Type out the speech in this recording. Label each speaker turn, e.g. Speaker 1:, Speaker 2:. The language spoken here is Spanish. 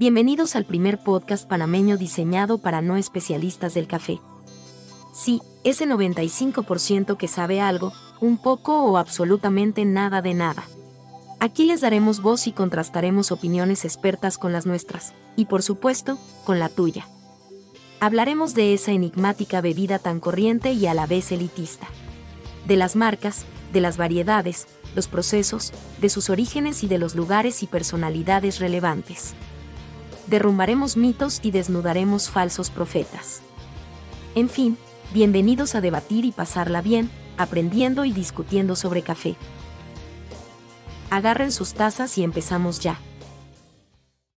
Speaker 1: Bienvenidos al primer podcast panameño diseñado para no especialistas del café. Sí, ese 95% que sabe algo, un poco o absolutamente nada de nada. Aquí les daremos voz y contrastaremos opiniones expertas con las nuestras, y por supuesto, con la tuya. Hablaremos de esa enigmática bebida tan corriente y a la vez elitista. De las marcas, de las variedades, los procesos, de sus orígenes y de los lugares y personalidades relevantes. Derrumbaremos mitos y desnudaremos falsos profetas. En fin, bienvenidos a debatir y pasarla bien, aprendiendo y discutiendo sobre café. Agarren sus tazas y empezamos ya.